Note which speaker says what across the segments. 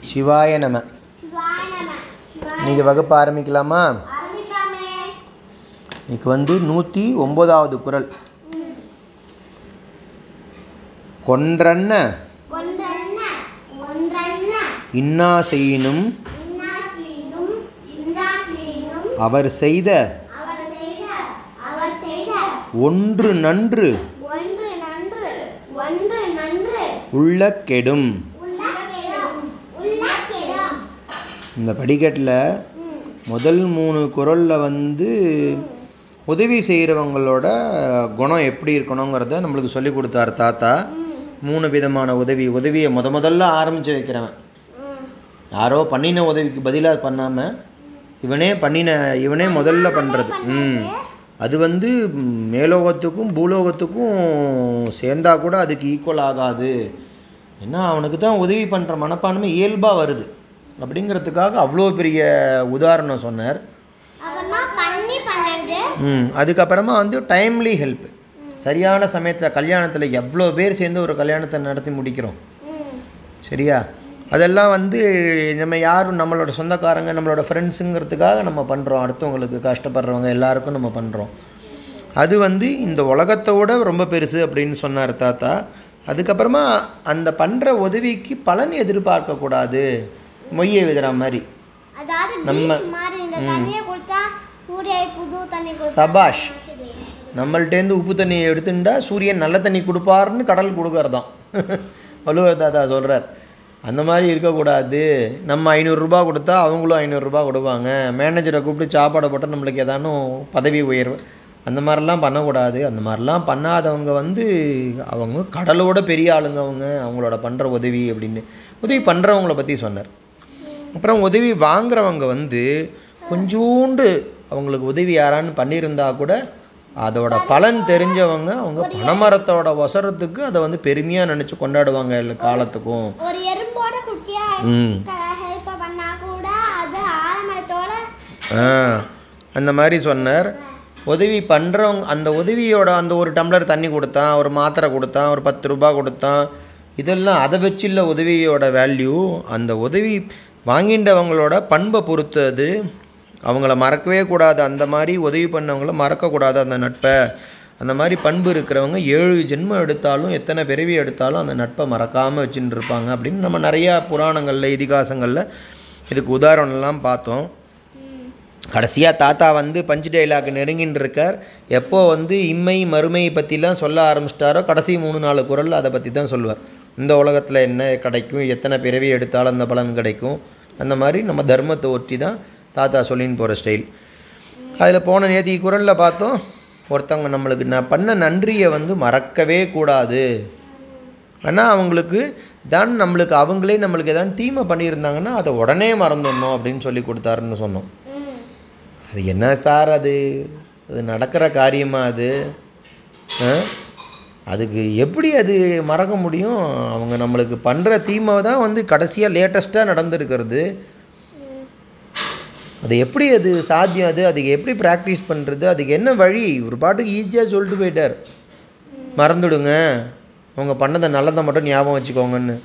Speaker 1: சிவாய நம. இன்னைக்கு வகுப்பு ஆரம்பிக்கலாமா? இன்னைக்கு வந்து நூற்றி ஒன்பதாவது குரல். கொன்றன்ன. இன்னா செய்யினும். அவர் செய்த. ஒன்று நன்று. உள்ள கெடும்
Speaker 2: உள்ள கெடும்
Speaker 1: இந்த படிக்கட்டில் முதல் மூணு குரலில் வந்து உதவி செய்கிறவங்களோட குணம் எப்படி இருக்கணுங்கிறத நம்மளுக்கு சொல்லி கொடுத்தாரு தாத்தா. மூணு விதமான உதவி. உதவியை முத முதல்ல ஆரம்பித்து வைக்கிறவன். யாரோ பண்ணின உதவிக்கு பதிலாக பண்ணாமல் இவனே பண்ணின இவனே முதல்ல பண்ணுறது ம். அது வந்து மேலோகத்துக்கும் பூலோகத்துக்கும் சேர்ந்தா கூட அதுக்கு ஈக்குவல் ஆகாது. ஏன்னா அவனுக்கு தான் உதவி பண்ணுற மனப்பான்மை இயல்பாக வருது. அப்படிங்கிறதுக்காக அவ்வளோ பெரிய உதாரணம் சொன்னார். ம் அதுக்கப்புறமா வந்து டைம்லி ஹெல்ப் சரியான சமயத்தில் கல்யாணத்தில் எவ்வளோ பேர் சேர்ந்து ஒரு கல்யாணத்தை நடத்தி முடிக்கிறோம். சரியா? அதெல்லாம் வந்து நம்ம யாரும் நம்மளோட சொந்தக்காரங்க நம்மளோட ஃப்ரெண்ட்ஸுங்கிறதுக்காக நம்ம பண்ணுறோம் அடுத்தவங்களுக்கு கஷ்டப்படுறவங்க எல்லாருக்கும் நம்ம பண்ணுறோம் அது வந்து இந்த உலகத்தை விட ரொம்ப பெருசு அப்படின்னு சொன்னார் தாத்தா. அதுக்கப்புறமா அந்த பண்ணுற உதவிக்கு பலன் எதிர்பார்க்கக்கூடாது. மொய்யை விதுற மாதிரி. நம்ம- சபாஷ்
Speaker 2: சரி.
Speaker 1: நம்மள்ட்டேருந்து உப்பு தண்ணியை எடுத்துட்டா சூரியன் நல்ல தண்ணி கொடுப்பாருன்னு கடல் கொடுக்கறதாம். வள்ளுவர் தாத்தா சொல்கிறார் அந்த மாதிரி இருக்கக்கூடாது. நம்ம ஐநூறுரூபா கொடுத்தா அவங்களும் ஐநூறுரூபா கொடுப்பாங்க. மேனேஜரை கூப்பிட்டு சாப்பாடை போட்டால் நம்மளுக்கு ஏதானும் பதவி உயர்வு. அந்த மாதிரிலாம் பண்ணக்கூடாது. அந்த மாதிரிலாம் பண்ணாதவங்க வந்து அவங்க கடலோட பெரிய ஆளுங்க அவங்க அவங்களோட பண்ணுற உதவி அப்படின்னு. உதவி பண்ணுறவங்கள பற்றி சொன்னார். அப்புறம் உதவி வாங்குறவங்க வந்து கொஞ்சோண்டு அவங்களுக்கு உதவி யாரான்னு பண்ணியிருந்தா கூட அதோட பலன் தெரிஞ்சவங்க அவங்க பனைமரத்தோட ஒசரத்துக்கு அதை வந்து பெருமையாக நினச்சி கொண்டாடுவாங்க எல்லா காலத்துக்கும். ஆ அந்த மாதிரி சொன்னார். உதவி பண்ணுறவங்க அந்த உதவியோட அந்த ஒரு டம்ளர் தண்ணி கொடுத்தான் ஒரு மாத்திரை கொடுத்தான் ஒரு பத்து ரூபாய் கொடுத்தான். இதெல்லாம் அதை வச்சுள்ள உதவியோட வேல்யூ அந்த உதவி வாங்கின்றவங்களோட பண்பை பொறுத்தது. அவங்கள மறக்கவே கூடாது. அந்த மாதிரி உதவி பண்ணவங்கள மறக்கக்கூடாது. அந்த நட்பை. அந்த மாதிரி பண்பு இருக்கிறவங்க ஏழு ஜென்மம் எடுத்தாலும் எத்தனை பிறவி எடுத்தாலும் அந்த நட்பை மறக்காமல் வச்சுட்டு இருப்பாங்க அப்படின்னு நம்ம நிறையா புராணங்களில் இதிகாசங்களில் இதுக்கு உதாரணம்லாம் பார்த்தோம். கடைசியாக தாத்தா வந்து பஞ்சு டைலாக் நெருங்கின்னு இருக்கார் எப்போ வந்து இம்மை மறுமை பற்றிலாம் சொல்ல ஆரம்பிச்சிட்டாரோ கடைசி மூணு நாலு குரல் அதை பற்றி தான் சொல்லுவார். இந்த உலகத்தில் என்ன கிடைக்கும் எத்தனை பிறவி எடுத்தாலும் அந்த பலன் கிடைக்கும். அந்த மாதிரி நம்ம தர்மத்தை ஒட்டி தான் தாத்தா சொல்லின்னு போகிற ஸ்டைல் அதில் போன நேத்தி குரலில் பார்த்தோம் ஒருத்தவங்க நம்மளுக்கு நான் பண்ண நன்றியை வந்து மறக்கவே கூடாது. ஆனால் அவங்களுக்கு தான் நம்மளுக்கு அவங்களே நம்மளுக்கு எதாவது தீமை பண்ணியிருந்தாங்கன்னா அதை உடனே மறந்துடணும் அப்படின்னு சொல்லி கொடுத்தாருன்னு சொன்னோம். அது என்ன சார் அது? அது நடக்கிற காரியமாக அது? ஆ? அதுக்கு எப்படி அது மறக்க முடியும்? அவங்க நம்மளுக்கு பண்ணுற தீமை தான் வந்து கடைசியாக லேட்டஸ்ட்டாக நடந்திருக்கிறது. அது எப்படி அது சாத்தியம்? அது அதுக்கு எப்படி ப்ராக்டிஸ் பண்ணுறது அதுக்கு என்ன வழி? ஒரு பாட்டுக்கு ஈஸியாக சொல்லிட்டு போயிட்டார். மறந்துடுங்க. அவங்க பண்ணதை நல்லதை மட்டும் ஞாபகம் வச்சுக்கோங்கன்னு.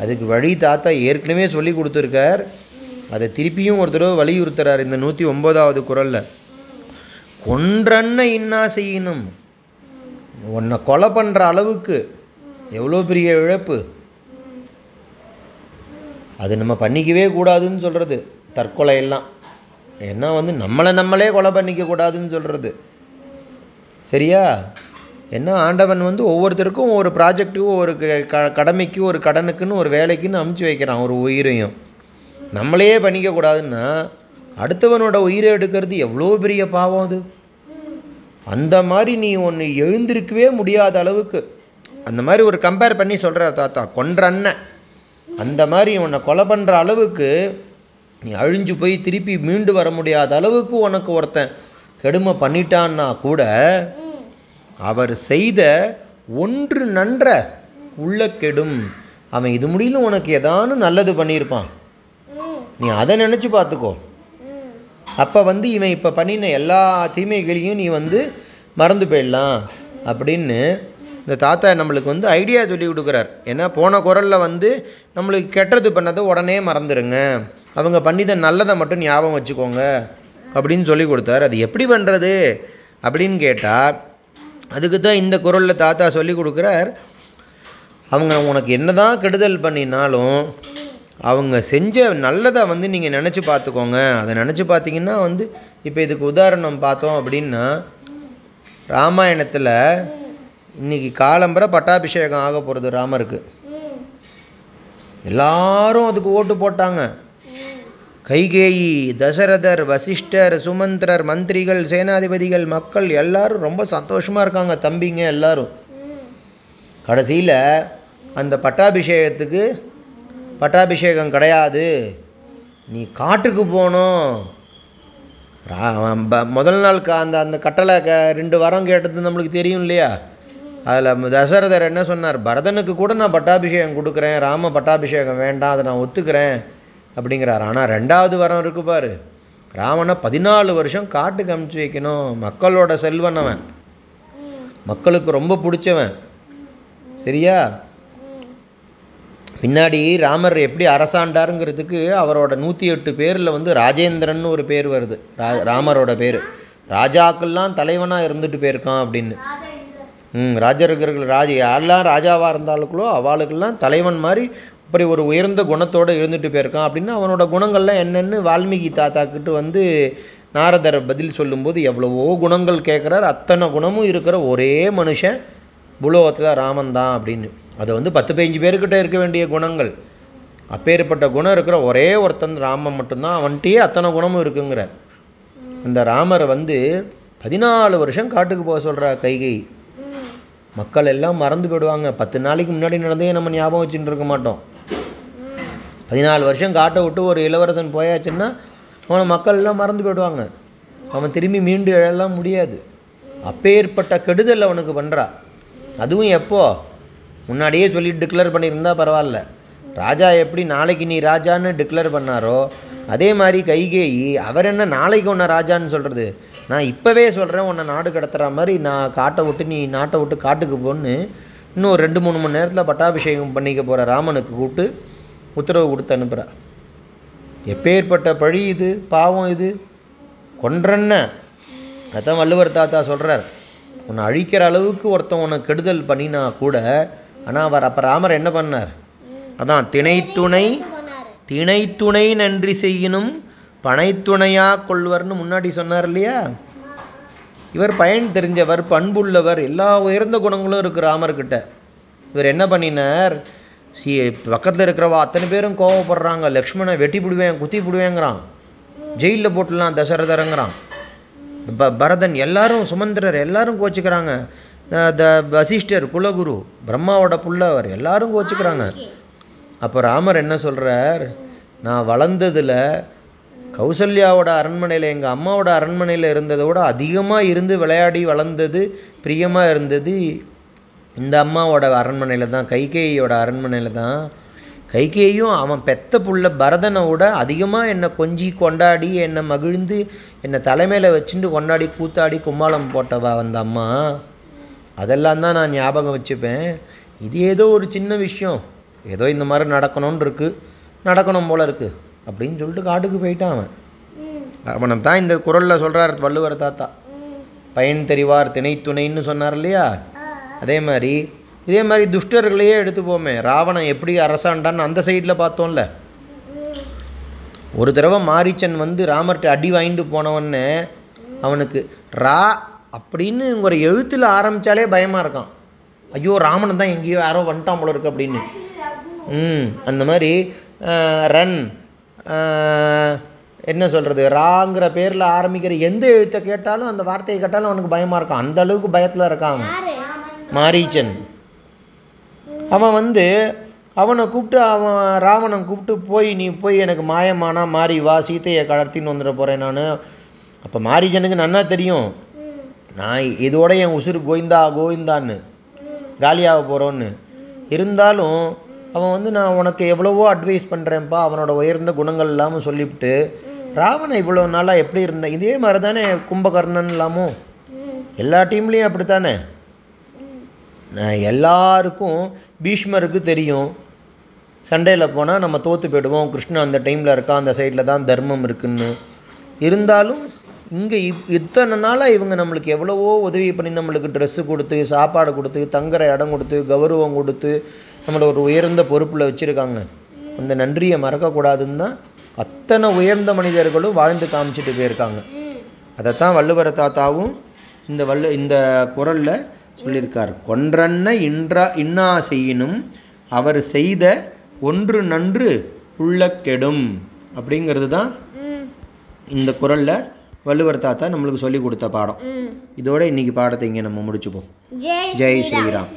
Speaker 1: அதுக்கு வழி தாத்தா ஏற்கனவே சொல்லி கொடுத்துருக்கார். அதை திருப்பியும் ஒரு தடவை வலியுறுத்துறார் இந்த நூற்றி ஒம்போதாவது குரலில். கொன்றன்ன இன்னா செய்யணும் உன்னை கொலை பண்ணுற அளவுக்கு எவ்வளோ பெரிய இழப்பு? அது நம்ம பண்ணிக்கவே கூடாதுன்னு சொல்கிறது தற்கொலை எல்லாம். ஏன்னா வந்து நம்மளை நம்மளே கொலை பண்ணிக்க கூடாதுன்னு சொல்கிறது சரியா? என்ன ஆண்டவன் வந்து ஒவ்வொருத்தருக்கும் ஒரு ப்ராஜெக்ட்டுக்கும் ஒரு க- க கடமைக்கு ஒரு கடனுக்குன்னு ஒரு வேலைக்குன்னு அமுச்சு வைக்கிறான் ஒரு உயிரையும். நம்மளையே பண்ணிக்கக்கூடாதுன்னா அடுத்தவனோட உயிரை எடுக்கிறது எவ்வளோ பெரிய பாவம் அது? அந்த மாதிரி நீ ஒன்று எழுந்திருக்கவே முடியாத அளவுக்கு. அந்த மாதிரி ஒரு கம்பேர் பண்ணி சொல்கிறார் தாத்தா கொன்ற அண்ணன். அந்த மாதிரி உன்னை கொலை பண்ணுற அளவுக்கு நீ அழிஞ்சு போய் திருப்பி மீண்டு வர முடியாத அளவுக்கு உனக்கு ஒருத்தன் கெடுமை பண்ணிட்டான்னா கூட அவர் செய்த ஒன்று நன்ற உள்ள கெடும். அவன் இது முடியல உனக்கு ஏதானு நல்லது பண்ணியிருப்பான். நீ அதை நினச்சி பார்த்துக்கோ. அப்போ வந்து இவன் இப்போ பண்ணின எல்லா தீமைகளையும் நீ வந்து மறந்து போயிடலாம் அப்படின்னு இந்த தாத்தா நம்மளுக்கு வந்து ஐடியா சொல்லி கொடுக்குறார். ஏன்னா போன குரலில் வந்து நம்மளுக்கு கெட்டது பண்ணதை உடனே மறந்துடுங்க அவங்க பண்ணித நல்லதை மட்டும் ஞாபகம் வச்சுக்கோங்க அப்படின்னு சொல்லி கொடுத்தார். அது எப்படி பண்ணுறது அப்படின்னு கேட்டால் அதுக்கு தான் இந்த குரலில் தாத்தா சொல்லி கொடுக்குறார். அவங்க உனக்கு என்னதான் கெடுதல் பண்ணினாலும் அவங்க செஞ்ச நல்லதை வந்து நீங்கள் நினச்சி பார்த்துக்கோங்க. அதை நினச்சி பார்த்தீங்கன்னா வந்து இப்போ இதுக்கு உதாரணம் பார்த்தோம் அப்படின்னா ராமாயணத்தில் இன்றைக்கி காலம்பரை பட்டாபிஷேகம் ஆக போகிறது ராமருக்கு. எல்லாரும் அதுக்கு ஓட்டு போட்டாங்க. கைகேயி தசரதர் வசிஷ்டர் சுமந்திரர் மந்திரிகள் சேனாதிபதிகள் மக்கள் எல்லாரும் ரொம்ப சந்தோஷமாக இருக்காங்க தம்பிங்க எல்லாரும். கடைசியில் அந்த பட்டாபிஷேகத்துக்கு பட்டாபிஷேகம் கிடையாது. நீ காட்டுக்கு போகணும். ரா- முதல் நாள் அந்த அந்த கட்டளை க ரெண்டு வாரம் கேட்டது நம்மளுக்கு தெரியும் இல்லையா? அதில் தசரதர் என்ன சொன்னார்? பரதனுக்கு கூட நான் பட்டாபிஷேகம் கொடுக்குறேன். ராம பட்டாபிஷேகம் வேண்டாம் அதை நான் ஒத்துக்கிறேன் அப்படிங்கிறார். ஆனால் ரெண்டாவது வரம் இருக்கு பாரு. ராமனை பதினாலு வருஷம் காட்டுக்கு அமுச்சு வைக்கணும். மக்களோட செல்வன் அவன். மக்களுக்கு ரொம்ப பிடிச்சவன். சரியா? பின்னாடி ராமர் எப்படி அரசாண்டாருங்கிறதுக்கு அவரோட நூற்றி எட்டு பேரில் வந்து ராஜேந்திரன் ஒரு பேர் வருது. ரா ராமரோட பேர். ராஜாக்கள்லாம் தலைவனாக இருந்துட்டு போயிருக்கான் அப்படின்னு. ம் ராஜர்கள் ராஜ யாரெல்லாம் ராஜாவாக இருந்தாலுக்குள்ளோ அவளுக்கெல்லாம் தலைவன் மாதிரி அப்படி ஒரு உயர்ந்த குணத்தோடு இருந்துட்டு போயிருக்கான் அப்படின்னு அவனோட குணங்கள்லாம் என்னென்னு வால்மீகி தாத்தாக்கிட்ட வந்து நாரதர் பதில் சொல்லும்போது எவ்வளவோ குணங்கள் கேட்குறார். அத்தனை குணமும் இருக்கிற ஒரே மனுஷன் புலோகத்தில் ராமன் தான் அப்படின்னு. அது வந்து பத்து பதினஞ்சு பேர்கிட்ட இருக்க வேண்டிய குணங்கள். அப்பேற்பட்ட குணம் இருக்கிற ஒரே ஒருத்தன் ராமன் மட்டும்தான் அவன்கிட்டயே அத்தனை குணமும் இருக்குங்கிறார். அந்த ராமரை வந்து பதினாலு வருஷம் காட்டுக்கு போக சொல்கிறா கைகை மக்கள் எல்லாம் மறந்து போயிடுவாங்க. பத்து நாளைக்கு முன்னாடி நடந்தே நம்ம ஞாபகம் வச்சுட்டு இருக்க மாட்டோம். பதினாலு வருஷம் காட்டை விட்டு ஒரு இளவரசன் போயாச்சுன்னா அவனை மக்கள் எல்லாம் மறந்து போயிடுவாங்க. அவன் திரும்பி மீண்டு எழலாம் முடியாது. அப்பேற்பட்ட கெடுதல் அவனுக்கு பண்ணுறா அதுவும் எப்போது முன்னாடியே சொல்லி டிக்ளேர் பண்ணியிருந்தால் பரவாயில்ல. ராஜா எப்படி நாளைக்கு நீ ராஜான்னு டிக்ளேர் பண்ணாரோ அதே மாதிரி கைகேயி அவர் என்ன நாளைக்கு உன்னை ராஜான்னு சொல்கிறது நான் இப்போவே சொல்கிறேன் உன்னை நாடு கடத்துகிற மாதிரி நான் காட்டை விட்டு நீ நாட்டை விட்டு காட்டுக்கு போன்னு இன்னும் ஒரு ரெண்டு மூணு மணி நேரத்தில் பட்டாபிஷேகம் பண்ணிக்க போகிற ராமனுக்கு கூப்பிட்டு உத்தரவு கொடுத்து அனுப்புகிறா எப்பேற்பட்ட பழி இது பாவம் இது? கொன்றன்ன? அதான் வள்ளுவர் தாத்தா சொல்கிறார் உன்னை அழிக்கிற அளவுக்கு ஒருத்தன் உனக்கு கெடுதல் பண்ணினா கூட ஆனால் அவர் அப்போ ராமர் என்ன பண்ணார்? அதான் திணைத்துணை திணைத்துணை நன்றி செய்யணும் பனைத்துணையாக கொள்வர்னு முன்னாடி சொன்னார் இல்லையா? இவர் பயன் தெரிஞ்சவர் பண்புள்ளவர் எல்லா உயர்ந்த குணங்களும் இருக்குது ராமர்கிட்ட. இவர் என்ன பண்ணினார்? சி பக்கத்தில் இருக்கிறவா அத்தனை பேரும் கோவப்படுறாங்க. லக்ஷ்மணை வெட்டி பிடுவேன் குத்தி பிடுவேங்கிறான். ஜெயிலில் போட்டுடலாம் தசரதரங்கிறான். ப பரதன் எல்லாரும் சுமந்திரர் எல்லாரும் கோச்சிக்கிறாங்க. த வசிஷ்டர் குலகுரு பிரம்மாவோட புள்ள அவர். எல்லாரும் கோச்சிக்கிறாங்க. அப்போ ராமர் என்ன சொல்கிறார் நான் வளர்ந்ததில் கௌசல்யாவோட அரண்மனையில் எங்கள் அம்மாவோட அரண்மனையில் இருந்ததை விட அதிகமாக இருந்து விளையாடி வளர்ந்தது பிரியமாக இருந்தது இந்த அம்மாவோட அரண்மனையில் தான் கைகேயியோட அரண்மனையில் தான். கைகேயும் அவன் பெத்த புள்ள பரதனை விட அதிகமாக என்னை கொஞ்சி கொண்டாடி என்னை மகிழ்ந்து என்னை தலைமையில் வச்சுட்டு கொண்டாடி கூத்தாடி கும்மாளம் போட்டவா அந்த அம்மா. அதெல்லாம் தான் நான் ஞாபகம் வச்சுப்பேன். இது ஏதோ ஒரு சின்ன விஷயம். ஏதோ இந்த மாதிரி நடக்கணும்னு இருக்குது நடக்கணும் போல இருக்குது அப்படின்னு சொல்லிட்டு காட்டுக்கு போயிட்டான் அவன். அவனை தான் இந்த குரலில் சொல்கிறார் வள்ளுவர் தாத்தா. பயன் தெரிவார் திணைத்துணைன்னு சொன்னார் இல்லையா? அதே மாதிரி இதே மாதிரி துஷ்டர்களையே எடுத்துப்போமே. ராவணன் எப்படி அரசாண்டான்னு அந்த சைடில் பார்த்தோம்ல. ஒரு தடவை மாரீச்சன் வந்து ராமர்கிட்ட அடி வாங்கிட்டு போனவொடனே அவனுக்கு ரா அப்படின்னு ஒரு எழுத்தில் ஆரம்பித்தாலே பயமாக இருக்கான். ஐயோ ராமன் தான் எங்கேயோ யாரோ வந்துட்டான் போல இருக்கு அப்படின்னு. ம் அந்த மாதிரி ரன் என்ன சொல்கிறது ராங்கிற பேரில் ஆரம்பிக்கிற எந்த எழுத்தை கேட்டாலும் அந்த வார்த்தையை கேட்டாலும் அவனுக்கு பயமாக இருக்கான். அந்த அளவுக்கு பயத்தில் இருக்கான் மாரீச்சன். அவன் வந்து அவனை கூப்பிட்டு அவன் ராவணன் கூப்பிட்டு போய் நீ போய் எனக்கு மாயமானா மாறி வா சீத்தையை கடத்தின்னு வந்துட போகிறேன் நான். அப்போ மாரீச்சனுக்கு நன்னா தெரியும். நான் இதோட என் உசுறு கோவிந்தா கோவிந்தான்னு காலியாக போகிறோன்னு இருந்தாலும் அவன் வந்து நான் உனக்கு எவ்வளவோ அட்வைஸ் பண்ணுறேன்ப்பா அவனோட உயர்ந்த குணங்கள் இல்லாமல் சொல்லிவிட்டு ராவணன் இவ்வளோ நாளாக எப்படி இருந்தேன் இதே மாதிரி தானே கும்பகர்ணன் இல்லாமல் எல்லா டீம்லேயும் அப்படி தானே நான் எல்லாருக்கும் பீஷ்மருக்கு தெரியும். சண்டையில் போனால் நம்ம தோற்று போயிடுவோம் கிருஷ்ணன் அந்த டைமில் இருக்கா அந்த சைடில் தான் தர்மம் இருக்குன்னு. இருந்தாலும் இங்கே இப் இத்தனை நாளாக இவங்க நம்மளுக்கு எவ்வளவோ உதவி பண்ணி நம்மளுக்கு ட்ரெஸ்ஸு கொடுத்து சாப்பாடு கொடுத்து தங்குற இடம் கொடுத்து கௌரவம் கொடுத்து நம்மளை ஒரு உயர்ந்த பொறுப்பில் வச்சுருக்காங்க. அந்த நன்றியை மறக்கக்கூடாதுன்னு தான் அத்தனை உயர்ந்த மனிதர்களும் வாழ்ந்து காமிச்சிட்டு போயிருக்காங்க. அதைத்தான் வள்ளுவர தாத்தாவும் இந்த வல்லு இந்த குரலில் சொல்லியிருக்கார். கொன்றன்ன இன்றா இன்னா செய்யினும் அவர் செய்த ஒன்று நன்று உள்ள கெடும் அப்படிங்கிறது தான் இந்த குரலில் வள்ளுவர் தாத்தா நம்மளுக்கு சொல்லி கொடுத்த பாடம். இதோட இன்னைக்கு பாடத்தை இங்கே நம்ம முடிச்சுப்போம். ஜெய் ஸ்ரீராம்.